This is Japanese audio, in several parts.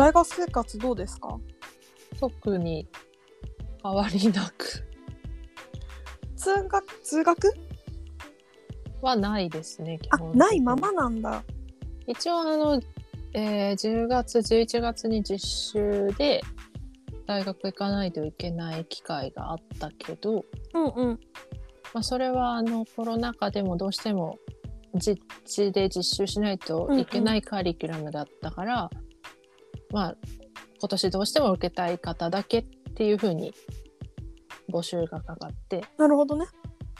大学生活どうですか？特に変わりなく。通学通学？はないですね。基あ本的に。ないままなんだ。一応あの、えー10月11月に実習で大学行かないといけない機会があったけど、うんうん。まあ、それはあのコロナ禍でもどうしても実地で実習しないといけないカリキュラムだったから、まあ今年どうしても受けたい方だけっていうふうに募集がかかってなるほどね。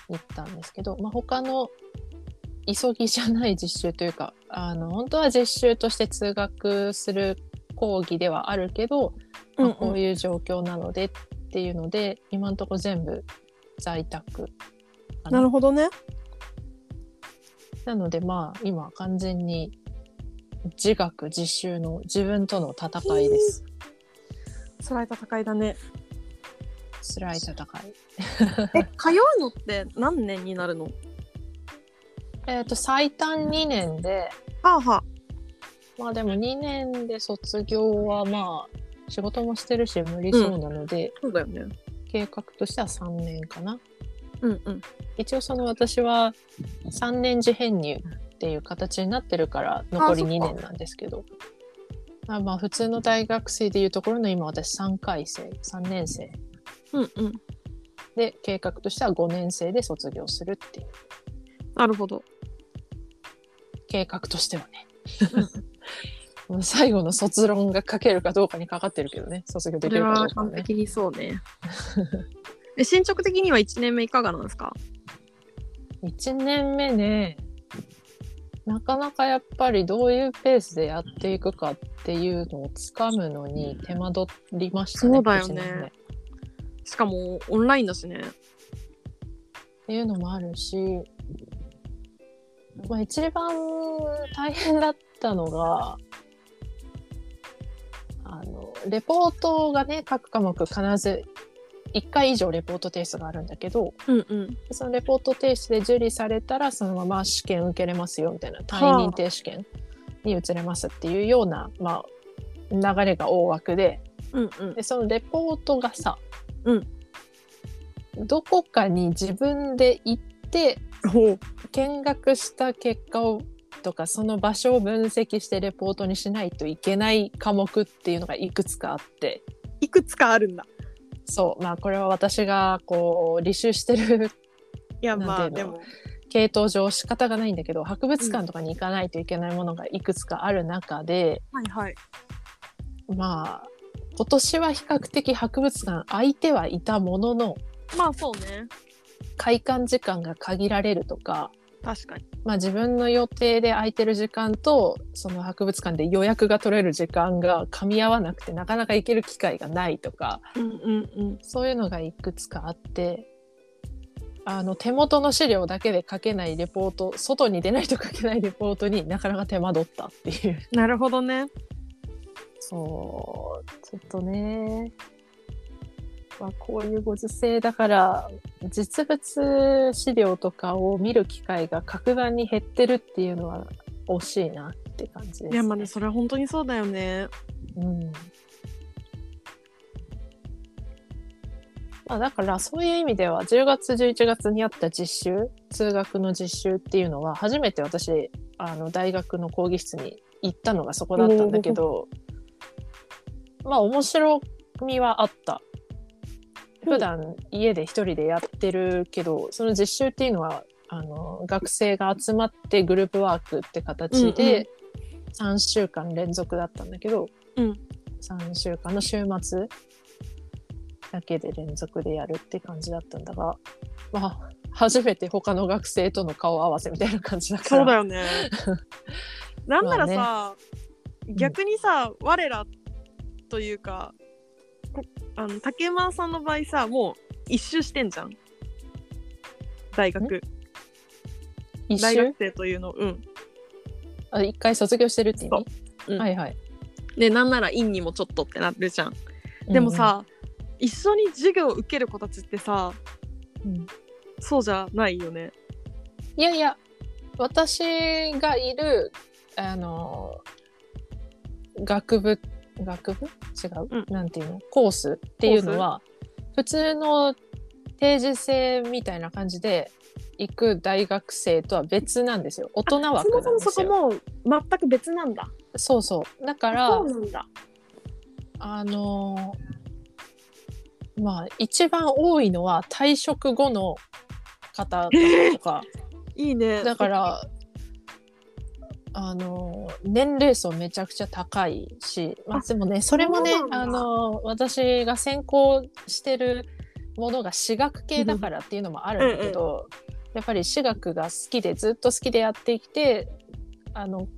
行ったんですけど、まあ、他の急ぎじゃない実習というかあの本当は実習として通学する講義ではあるけど、まあうんうん。こういう状況なのでっていうので今のところ全部在宅かな。るほどね。なのでまあ今完全に自学自習の自分との戦いです。辛い戦いだね。辛い戦い。え通うのって何年になるの？えっ、と最短2年で。はあはあ。まあでも2年で卒業はまあ仕事もしてるし無理そうなので、そうだよね。計画としては3年かな。うんうん。一応その私は3年次編入っていう形になってるから残りそっか。2年なんですけど。あまあ普通の大学生でいうところの今私3回生3年生。うんうん。で計画としては5年生で卒業するっていう。なるほど。計画としてはね。最後の卒論が書けるかどうかにかかってるけどね。卒業できるかどうかはね。完璧にそうね。え進捗的には1年目いかがなんですか？1年目ねなかなかやっぱりどういうペースでやっていくかっていうのをつかむのに手間取りましたね。そうだよね。しかもオンラインだしね。ていうのもあるし、まあ、一番大変だったのがあのレポートがね各科目必ず1回以上レポート提出があるんだけどうんうん。そのレポート提出で受理されたらそのまま試験受けれますよみたいな単位認定試験に移れますっていうような、まあ、流れが大枠でうんうん。でそのレポートがさ、うん。どこかに自分で行って見学した結果をとかその場所を分析してレポートにしないといけない科目っていうのがいくつかあって。いくつかあるんだそう。まあこれは私がこう履修してるいやまあでも。系統上仕方がないんだけど博物館とかに行かないといけないものがいくつかある中で、はいはい。まあ今年は比較的博物館空いてはいたもののまあそうね。開館時間が限られるとか、確かにまあ、自分の予定で空いてる時間とその博物館で予約が取れる時間が噛み合わなくてなかなか行ける機会がないとかうんうんうん。そういうのがいくつかあってあの手元の資料だけで書けないレポート外に出ないと書けないレポートになかなか手間取ったっていう。なるほどね。そうちょっとね、まあ、こういうご時世だから実物資料とかを見る機会が格段に減ってるっていうのは惜しいなって感じです、ね。いやまあねそれは本当にそうだよね。うん。まあ、だからそういう意味では10月11月にあった実習通学の実習っていうのは初めて私あの大学の講義室に行ったのがそこだったんだけどまあ面白みはあった普段家で一人でやってるけどその実習っていうのはあの学生が集まってグループワークって形で3週間連続だったんだけど、うん。3週間の週末だけで連続でやるって感じだったんだがまあ初めて他の学生との顔合わせみたいな感じだから。そうだよね。なんならさ、ま逆にさ我らというかこあの竹間さんの場合さもう一周してんじゃん。大学。一周？大学生というの。うん。あ一回卒業してるって意味、う。ん。はいはい。でなんなら院にもちょっとってなるじゃん。でもさ、一緒に授業を受ける子たちってさうん、うん。そうじゃないよね。いやいや私がいるあの学部学部？違う、うん。なんていうの？コースっていうのは普通の定時制みたいな感じで行く大学生とは別なんですよ。大人そ枠もそもなんですよ。そこも全く別なんだ。そうそう。だからそうなんだ。あのーまあ一番多いのは退職後の方とか、いいね。だからあのー年齢層めちゃくちゃ高いし、まあ、あでもねそれもねあのー私が専攻してるものが私学系だからっていうのもあるんだけど、やっぱり私学が好きでずっと好きでやってきてあの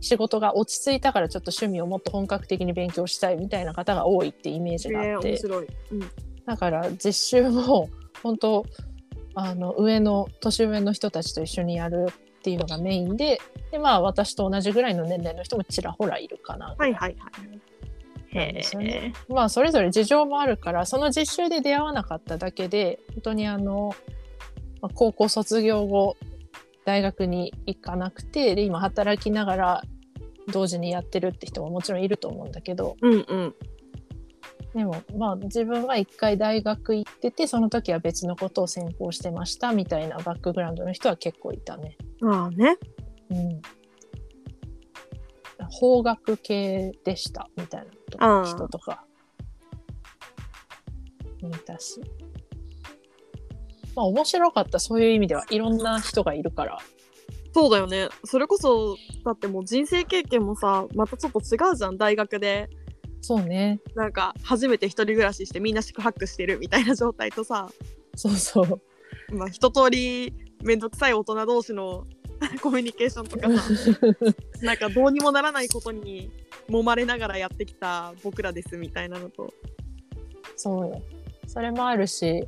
仕事が落ち着いたからちょっと趣味をもっと本格的に勉強したいみたいな方が多いってイメージがえー、あって、面白い。うん。だから実習も本当あの上の年上の人たちと一緒にやるっていうのがメインででまあ私と同じぐらいの年齢の人もちらほらいるかな。はいはいはい。なんですよねまあそれぞれ事情もあるからその実習で出会わなかっただけで本当にあの、まあ高校卒業後大学に行かなくてで今働きながら同時にやってるって人ももちろんいると思うんだけどうんうん。でもまあ自分は一回大学行っててその時は別のことを専攻してましたみたいなバックグラウンドの人は結構いたね。ああね。うん。法学系でしたみたいあなー人とか見たし。まあ面白かったそういう意味ではいろんな人がいるから。そうだよね。それこそ、だってもう人生経験もさ、またちょっと違うじゃん。大学で、そうね。なんか、初めて一人暮らししてみんな宿泊してるみたいな状態とさ、そうそう。まあ、一通りめんどくさい大人同士の コミュニケーションとかさ、なんかどうにもならないことに揉まれながらやってきた僕らですみたいなのと。そうよ。それもあるし、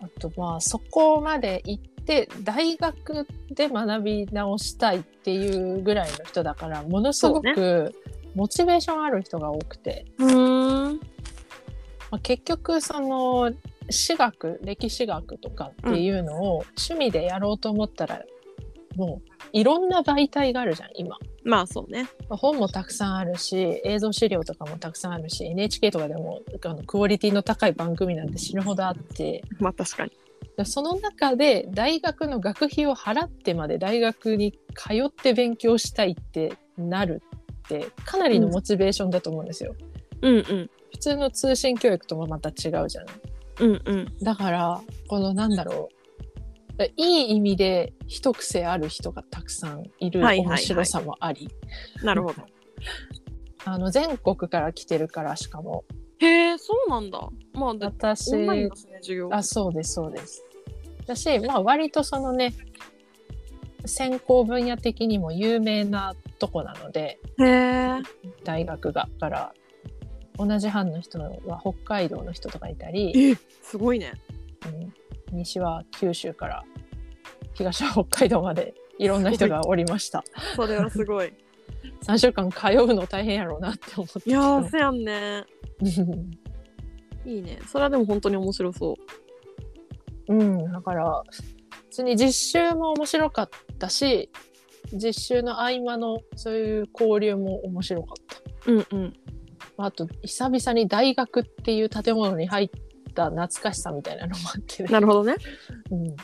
あとまあそこまで行って大学で学び直したいっていうぐらいの人だからものすごくモチベーションある人が多くて、うん。まあ、結局その史学歴史学とかっていうのを趣味でやろうと思ったら、もういろんな媒体があるじゃん今。まあそうね。まあ本もたくさんあるし映像資料とかもたくさんあるし NHK とかでもあのクオリティの高い番組なんて死ぬほどあってまあ確かに。でその中で大学の学費を払ってまで大学に通って勉強したいってなるってかなりのモチベーションだと思うんですよ。うんうん。普通の通信教育ともまた違うじゃない。うんうん。だからこのなんだろういい意味で一癖ある人がたくさんいるはいはいはい面白さもあり、なるほど。あの全国から来てるからしかもへえ、そうなんだ。まあ、で私ね。あそうですそうですだしまあ割とそのね専攻分野的にも有名なとこなので。大学がから同じ班の人は北海道の人とかいたり、え、すごいね。うん西は九州から東は北海道までいろんな人がおりましたそれはすごい。3週間通うの大変やろうなって思っていやー、せやんね。いいね。それはでも本当に面白そう。うん、だから、に実習も面白かったし、実習の合間のそういう交流も面白かった。うんうん。あと、久々に大学っていう建物に入った懐かしさみたいなのもあってね。なるほどね。うん、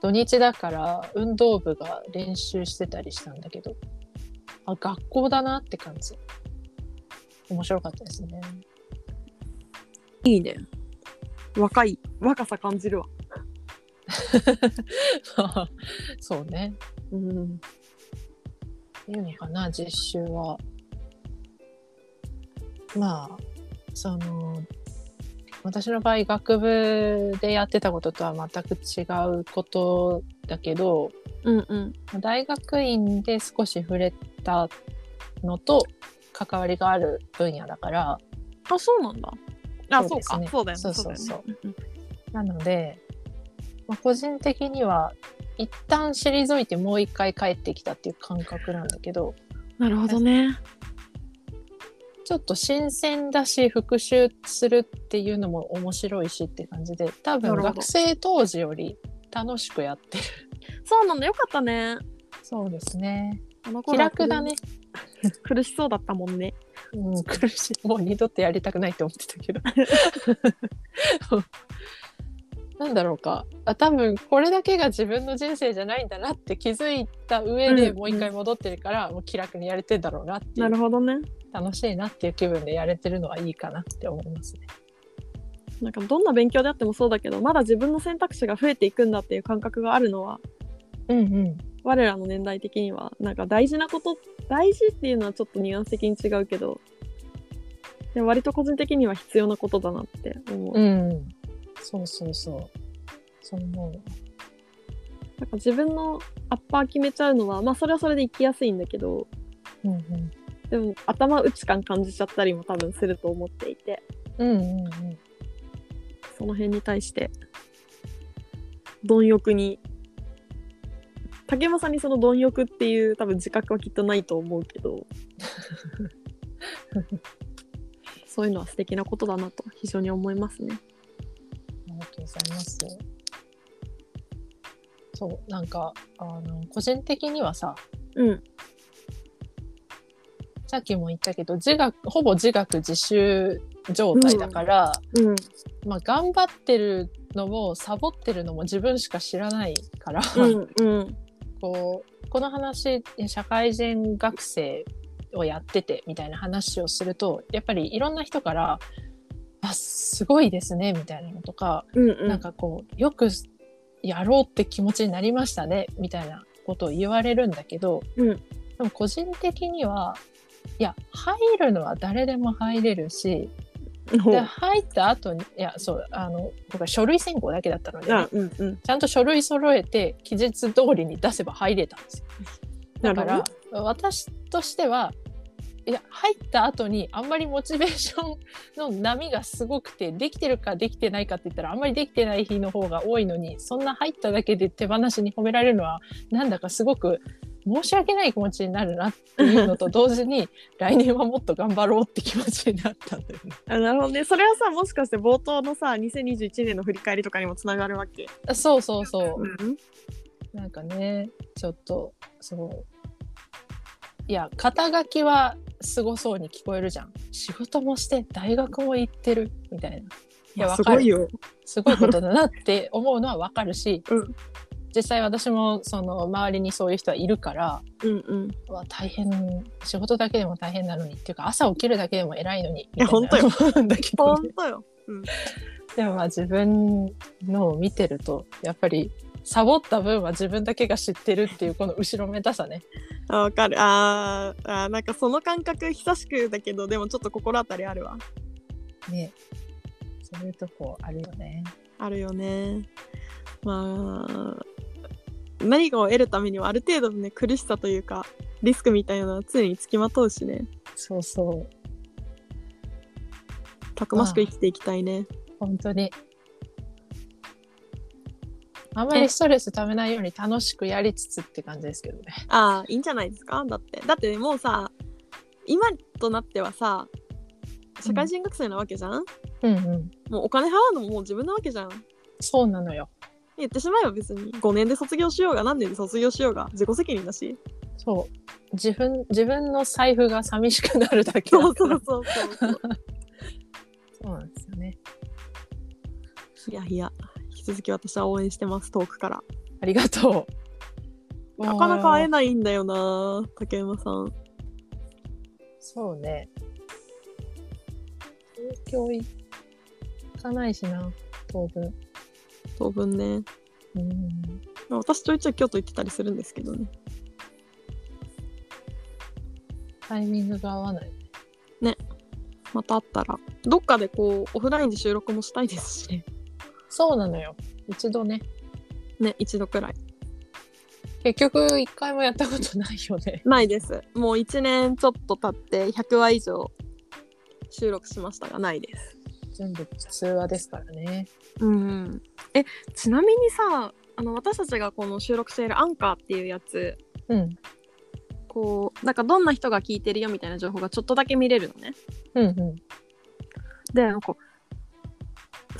土日だから運動部が練習してたりしたんだけど、あ、学校だなって感じ。面白かったですね。いいね。若い、若さ感じるわ。そうね。うん。っていうのかな実習は。まあその私の場合学部でやってたこととは全く違うことだけどうんうん。大学院で少し触れたのと関わりがある分野だからあ、そうなんだ。あ、そううそですねか。そうだよね。そうそうそうだよねなので、まあ、個人的には一旦退いてもう一回帰ってきたっていう感覚なんだけどなるほどね。ちょっと新鮮だし復習するっていうのも面白いしって感じで多分学生当時より楽しくやってるそうなんだ。よかったね。そうですね気あの頃は楽だね。苦しそうだったもんね。うん、苦しい。もう二度とやりたくないと思ってたけど。なんだろうか。あ多分これだけが自分の人生じゃないんだなって気づいた上でうん。もう一回戻ってるから、もう気楽にやれてんだろうなっていなうるほどね。楽しいなっていう気分でやれてるのはいいかなって思いますね。なんかどんな勉強であってもそうだけどまだ自分の選択肢が増えていくんだっていう感覚があるのはうんうん。我らの年代的にはなんか大事なこと大事っていうのはちょっとニュアンス的に違うけどでも割と個人的には必要なことだなって思う、うんそうそうそう。そう思う。なんか自分のアッパー決めちゃうのはまあそれはそれで生きやすいんだけどうんうん。でも頭打ち感感じちゃったりも多分すると思っていて。うんうんうん。その辺に対して貪欲に竹山さんにその貪欲っていう多分自覚はきっとないと思うけど そういうのは素敵なことだなと非常に思いますね。がとうございます。そう、なんか、あの、個人的にはさ、うん。さっきも言ったけど、自学、ほぼ自学自習状態だから、うん。まあ、頑張ってるのも、サボってるのも自分しか知らないから、うんうん。こう、この話、社会人学生をやってて、みたいな話をすると、やっぱりいろんな人から、あ、すごいですね、みたいなのとか、うんうん。なんかこう、よくやろうって気持ちになりましたね、みたいなことを言われるんだけど、うん。でも個人的には、いや、入るのは誰でも入れるし、で、入った後に、いや、そう、あの、僕は書類選考だけだったのでね、あうんうん。ちゃんと書類揃えて、期日通りに出せば入れたんですよ。だから、私としては、いや、入った後にあんまりモチベーションの波がすごくて、できてるかできてないかって言ったら、あんまりできてない日の方が多いのに、そんな入っただけで手放しに褒められるのは、なんだかすごく申し訳ない気持ちになるなっていうのと同時に、来年はもっと頑張ろうって気持ちになったんだよね。あなるほどねそれはさもしかして冒頭のさ2021年の振り返りとかにもつながるわけ、そうそうそう。うん、なんかね、ちょっと、そう。いや、肩書きはすごそうに聞こえるじゃん。仕事もして、大学も行ってる、みたいな。いいやわかるすごいよ。すごいことだなって思うのはわかるし、うん実際私もその周りにそういう人はいるから、うんうん。うわ大変、仕事だけでも大変なのにっていうか、朝起きるだけでも偉いのに。やみたいな思うんだけどねほんとよ。うん。でもまあ自分のを見てると、やっぱり、サボった分は自分だけが知ってるっていうこの後ろめたさね。あわかる。あーあーなんかその感覚久しくだけどでもちょっと心当たりあるわ。ねそういうとこあるよね。あるよね。まあ何かを得るためにはある程度のね苦しさというかリスクみたいなのは常につきまとうしねそうそう。たくましく生きていきたいね。本当に。あんまりストレスためないように楽しくやりつつって感じですけどね。ああいいんじゃないですか？だってだってもうさ今となってはさ社会人学生なわけじゃん、うんうん。もうお金払うのももう自分なわけじゃん。そうなのよ。言ってしまえば別に5年で卒業しようが何年で卒業しようが自己責任だし。そう。自分、自分の財布が寂しくなるだけだそうから。そうそうそうそう。そうなんですよね。いやいや続き私は応援してます遠くから。ありがとう。なかなか会えない。んだよな竹山さん。そうね。東京行かないしな、当分。当分ね。うん。まあ私ちょいちょい京都行ってたりするんですけどね。タイミングが合わない。また会ったら。どっかでこうオフラインで収録もしたいですしね。そうなのよ。一度ね。ね、一度くらい。結局、一回もやったことないよね。ないです。もう1年ちょっと経って100話以上収録しましたがないです。全部通話ですからね。うん。え、ちなみにさ、あの私たちがこの収録しているアンカーっていうやつ、うん。こう、なんかどんな人が聞いてるよみたいな情報がちょっとだけ見れるのね。うんうん。で、なんか、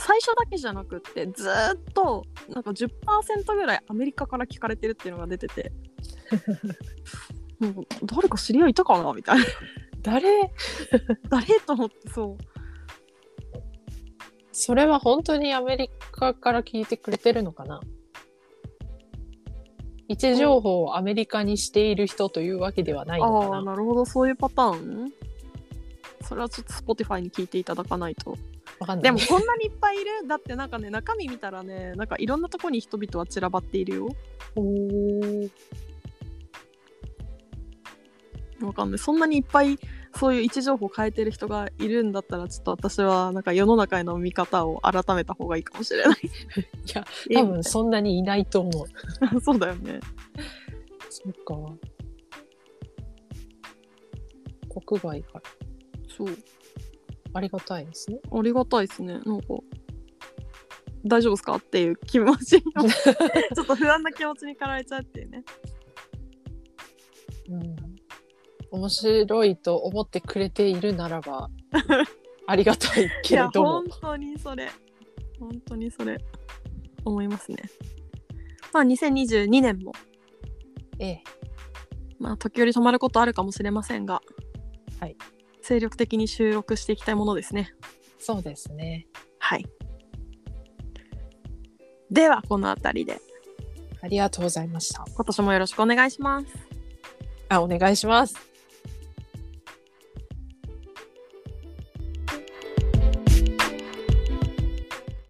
最初だけじゃなくって、ずーっと、なんか10%ぐらいアメリカから聞かれてるっていうのが出てて、なんか誰か知り合いいたかなみたいな。誰？誰？と思ってそう。それは本当にアメリカから聞いてくれてるのかな？位置情報をアメリカにしている人というわけではないのかな？ああなるほど。そういうパターン？それはちょっと Spotify に聞いていただかないと。わかんない。でもこんなにいっぱいいるだってなんかね中身見たらねなんかいろんなとこに人々は散らばっているよおーわかんないそんなにいっぱいそういう位置情報を変えてる人がいるんだったらちょっと私はなんか世の中への見方を改めた方がいいかもしれない いや、多分そんなにいないと思う。そうだよねそっか。国外から。そうありがたいですね。ありがたいですね。なんか大丈夫ですかっていう気持ちに ちょっと不安な気持ちに駆られちゃうっていうね。うん。面白いと思ってくれているならば、ありがたいいけれども。や本。当にそれ。本当にそれ。思いますね。まあ2022年も。ええ。まあ時折止まることあるかもしれませんが。はい精力的に収録していきたいものですねそうですね。はいではこの辺りでありがとうございました。今年もよろしくお願いしますあ、お願いします。